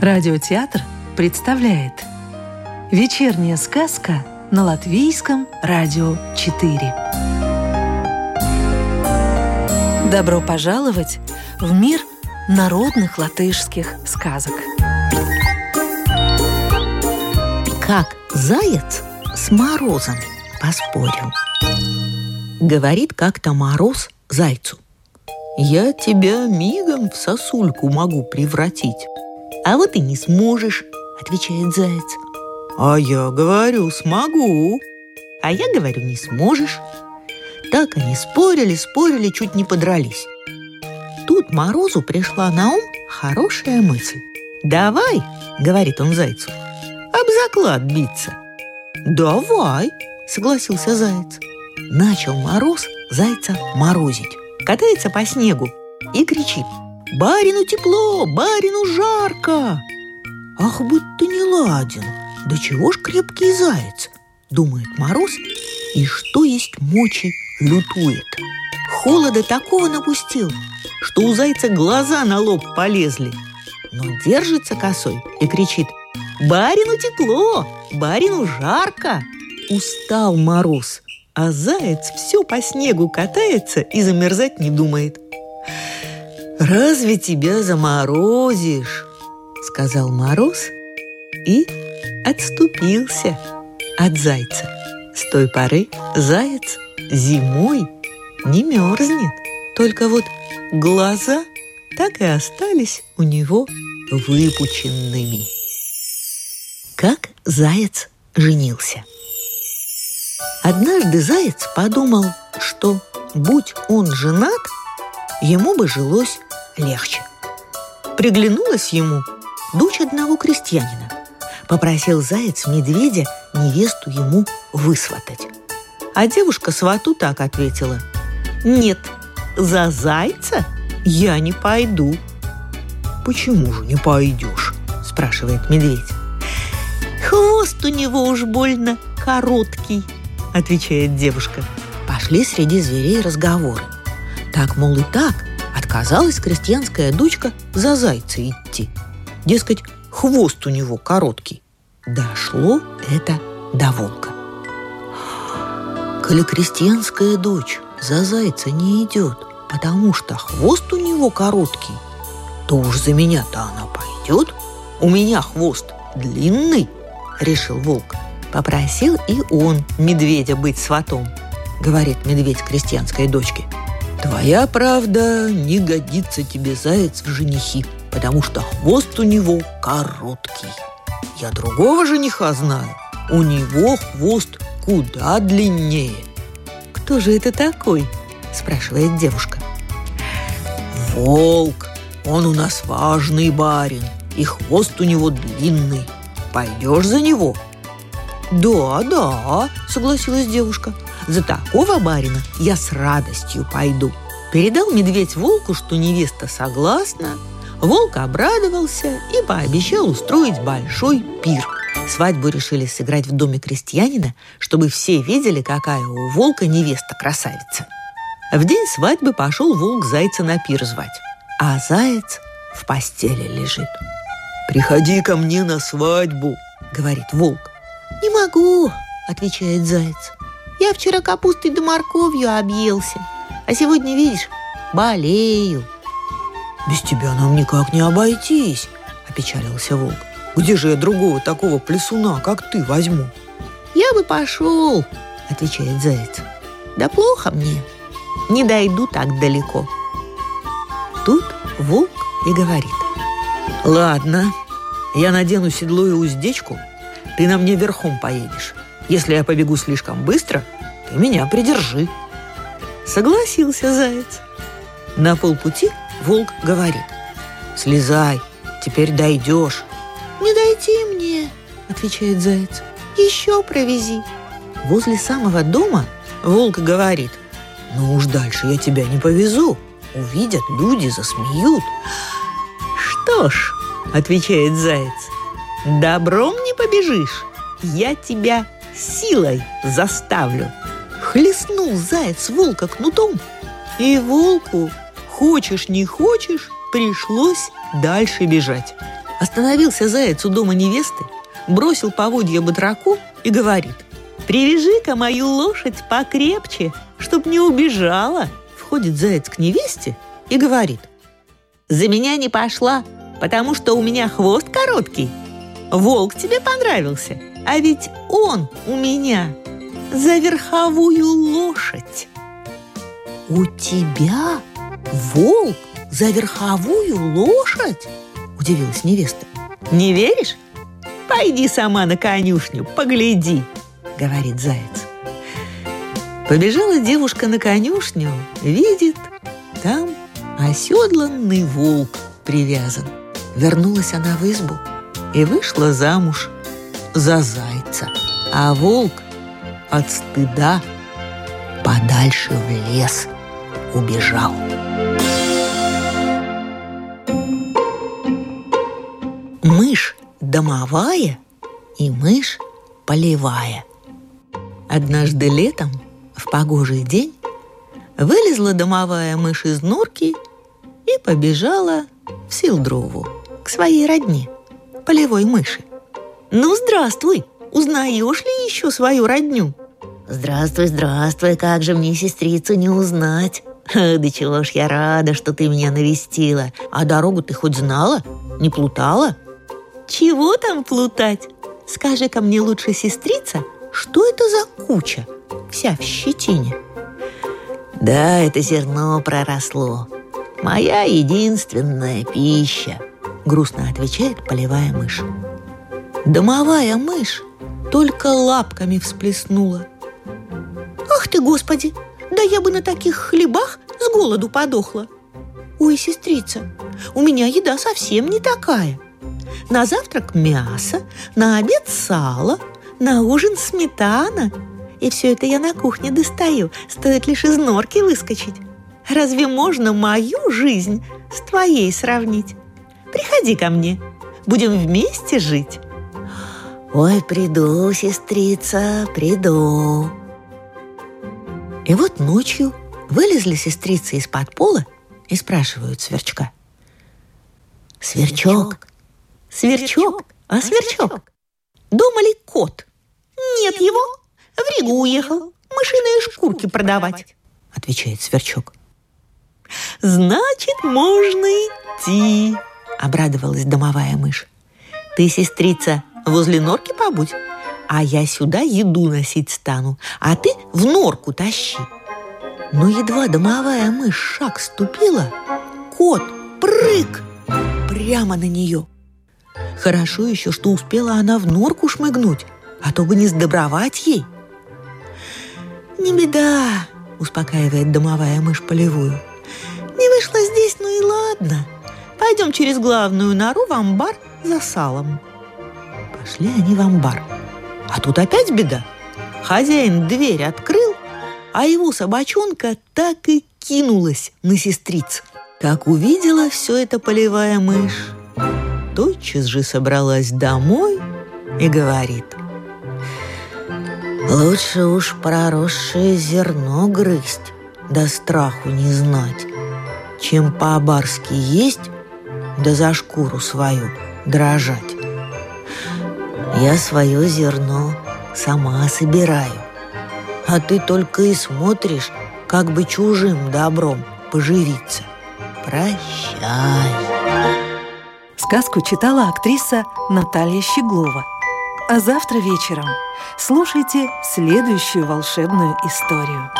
Радиотеатр представляет Вечерняя сказка на Латвийском радио 4 Добро пожаловать в мир народных латышских сказок. Как заяц с морозом поспорил Говорит как-то мороз зайцу Я тебя мигом в сосульку могу превратить а вот и не сможешь, отвечает заяц. А я говорю, смогу. А я говорю, не сможешь. Так они спорили, спорили, чуть не подрались. Тут Морозу пришла на ум хорошая мысль. «Давай», — говорит он зайцу, — «об заклад биться». «Давай», — согласился заяц. Начал Мороз зайца морозить. Катается по снегу и кричит — Барину тепло, барину жарко. Ах, будто не ладен. Да чего ж крепкий заяц, думает Мороз, и что есть мочи лютует. Холода такого напустил, что у зайца глаза на лоб полезли. Но держится косой и кричит «Барину тепло, барину жарко!» Устал Мороз, а заяц все по снегу катается и замерзать не думает – «Разве тебя заморозишь?» — сказал Мороз и отступился от зайца. С той поры заяц зимой не мерзнет, только вот глаза так и остались у него выпученными. Как заяц женился? Однажды заяц подумал, что, будь он женат, ему бы жилось легче. Приглянулась ему дочь одного крестьянина. Попросил заяц медведя невесту ему высватать. А девушка свату так ответила. «Нет, за зайца я не пойду». «Почему же не пойдешь?» – спрашивает медведь. «Хвост у него уж больно короткий», – отвечает девушка. Пошли среди зверей разговоры. Так, мол, и так, Отказалась крестьянская дочка за зайца идти. Дескать, хвост у него короткий. Дошло это до волка. Коли крестьянская дочь за зайца не идет, потому что хвост у него короткий, то уж за меня-то она пойдет. У меня хвост длинный, решил волк. Попросил и он медведя быть сватом, говорит медведь крестьянской дочке – Твоя правда не годится тебе заяц в женихи, потому что хвост у него короткий. Я другого жениха знаю. У него хвост куда длиннее. Кто же это такой? спрашивает девушка. Волк. Он у нас важный барин, и хвост у него длинный. Пойдешь за него? Да, да, согласилась девушка. За такого барина я с радостью пойду. Передал медведь волку, что невеста согласна. Волк обрадовался и пообещал устроить большой пир. Свадьбу решили сыграть в доме крестьянина, чтобы все видели, какая у волка невеста красавица. В день свадьбы пошел волк зайца на пир звать, а заяц в постели лежит. «Приходи ко мне на свадьбу», — говорит волк. «Не могу», — отвечает заяц. Я вчера капустой да морковью объелся, а сегодня, видишь, болею. Без тебя нам никак не обойтись, опечалился волк. Где же я другого такого плесуна, как ты, возьму? Я бы пошел, отвечает заяц. Да плохо мне, не дойду так далеко. Тут волк и говорит. Ладно, я надену седло и уздечку, ты на мне верхом поедешь. Если я побегу слишком быстро, ты меня придержи. Согласился заяц. На полпути волк говорит. Слезай, теперь дойдешь. Не дойти мне, отвечает заяц. Еще провези. Возле самого дома волк говорит. Ну уж дальше я тебя не повезу. Увидят люди, засмеют. Что ж, отвечает заяц, добром не побежишь. Я тебя силой заставлю. Хлестнул заяц волка кнутом, и волку, хочешь не хочешь, пришлось дальше бежать. Остановился заяц у дома невесты, бросил поводья батраку и говорит «Привяжи-ка мою лошадь покрепче, чтоб не убежала». Входит заяц к невесте и говорит «За меня не пошла, потому что у меня хвост короткий. Волк тебе понравился, а ведь он у меня за верховую лошадь». «У тебя волк за верховую лошадь?» – удивилась невеста. «Не веришь? Пойди сама на конюшню, погляди», – говорит заяц. Побежала девушка на конюшню, видит, там оседланный волк привязан. Вернулась она в избу и вышла замуж за зайца. А волк от стыда подальше в лес убежал. Мышь домовая и мышь полевая. Однажды летом, в погожий день, вылезла домовая мышь из норки и побежала в Силдрову к своей родне, полевой мыши. «Ну, здравствуй! Узнаешь ли еще свою родню?» «Здравствуй, здравствуй, как же мне сестрицу не узнать?» «Да чего ж я рада, что ты меня навестила. А дорогу ты хоть знала? Не плутала?» Чего там плутать? Скажи-ка мне лучше, сестрица, что это за куча, вся в щетине? Да, это зерно проросло. Моя единственная пища, грустно отвечает полевая мышь. Домовая мышь только лапками всплеснула. Ах ты, Господи! Да я бы на таких хлебах с голоду подохла. Ой, сестрица, у меня еда совсем не такая – на завтрак мясо, на обед сало, на ужин сметана. И все это я на кухне достаю, стоит лишь из норки выскочить. Разве можно мою жизнь с твоей сравнить? Приходи ко мне, будем вместе жить. Ой, приду, сестрица, приду. И вот ночью вылезли сестрицы из-под пола и спрашивают сверчка. Сверчок, Сверчок? А сверчок? Дома ли кот? Нет его. В Ригу уехал. Мышиные шкурки продавать. Отвечает сверчок. Значит, можно идти. Обрадовалась домовая мышь. Ты, сестрица, возле норки побудь, а я сюда еду носить стану, а ты в норку тащи. Но едва домовая мышь шаг ступила, кот прыг прямо на нее – Хорошо еще, что успела она в норку шмыгнуть, а то бы не сдобровать ей. «Не беда», — успокаивает домовая мышь полевую. «Не вышла здесь, ну и ладно. Пойдем через главную нору в амбар за салом». Пошли они в амбар. А тут опять беда. Хозяин дверь открыл, а его собачонка так и кинулась на сестриц. Как увидела все это полевая мышь, тотчас же собралась домой и говорит. Лучше уж проросшее зерно грызть, да страху не знать, чем по-барски есть, да за шкуру свою дрожать. Я свое зерно сама собираю, а ты только и смотришь, как бы чужим добром поживиться. Прощай. Сказку читала актриса Наталья Щеглова. А завтра вечером слушайте следующую волшебную историю.